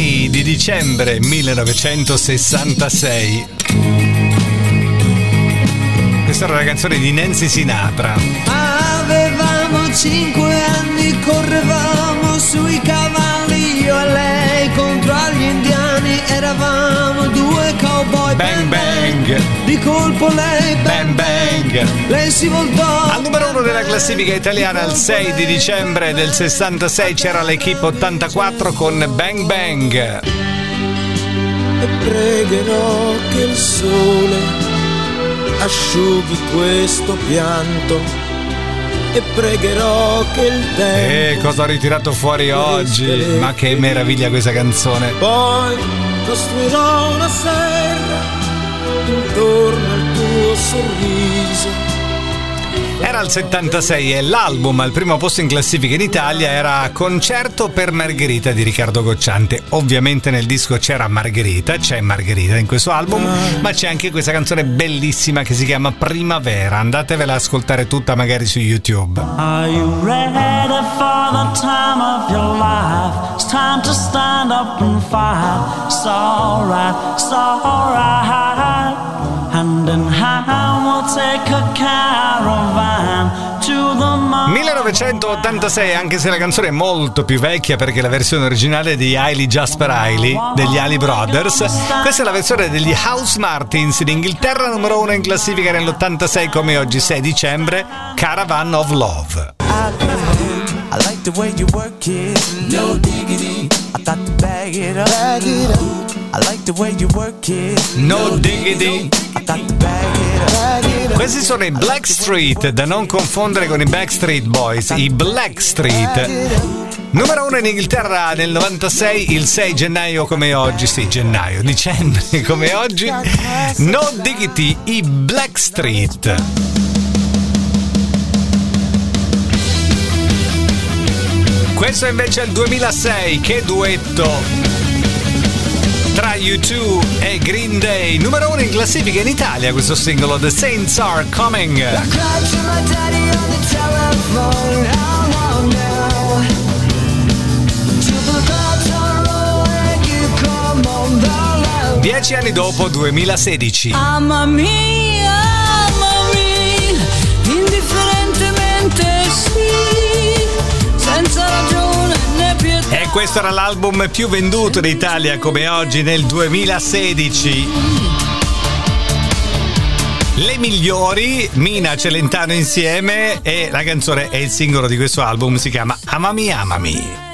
6 di dicembre 1966. Questa era la canzone di Nancy Sinatra. Avevamo cinque anni, correvamo sui cavalli, io e lei contro gli indiani, eravamo due cowboy. Bang bang! Di colpo lei Bang bang! Lei si voltò. Al numero uno della classifica italiana il 6 di dicembre del 66 c'era l'equipe 84 con Bang Bang. E pregherò che il sole asciughi questo pianto. E pregherò che il tempo E cosa ho ritirato fuori oggi? Ma che meraviglia questa canzone. Poi costruirò una serra intorno al tuo sorriso. Il 76 e l'album al primo posto in classifica in Italia era Concerto per Margherita di Riccardo Gocciante. Ovviamente nel disco c'era Margherita, c'è Margherita in questo album, ma c'è anche questa canzone bellissima che si chiama Primavera. Andatevela ad ascoltare tutta magari su YouTube. Are you ready for the time of your life? It's time to stand up and fight. It's alright, it's alright. Hand in hand, we'll take a mountain. 1986, anche se la canzone è molto più vecchia perché la versione originale è di Hailey Jasper Hailey degli Ali Brothers. Questa è la versione degli House Martins in Inghilterra, numero uno in classifica nell'86 come oggi 6 dicembre, Caravan of Love. I like the way you work it. No diggity. I got to bag it up. Bag it up. I like the way you work it. No diggity. I got to bag it up. Questi sono i Black Street, da non confondere con i Backstreet Boys, i Black Street. Numero uno in Inghilterra nel 96, il 6 gennaio come oggi, sì, gennaio, dicembre come oggi. No Diggity, i Black Street. Questo invece è il 2006, che duetto! Tra U2 e Green Day, numero uno in classifica in Italia questo singolo The Saints Are Coming. Dieci anni dopo, 2016. Mamma mia, mamma mia, questo era l'album più venduto d'Italia come oggi nel 2016. Le migliori, Mina Celentano insieme e la canzone è il singolo di questo album, si chiama Amami Amami.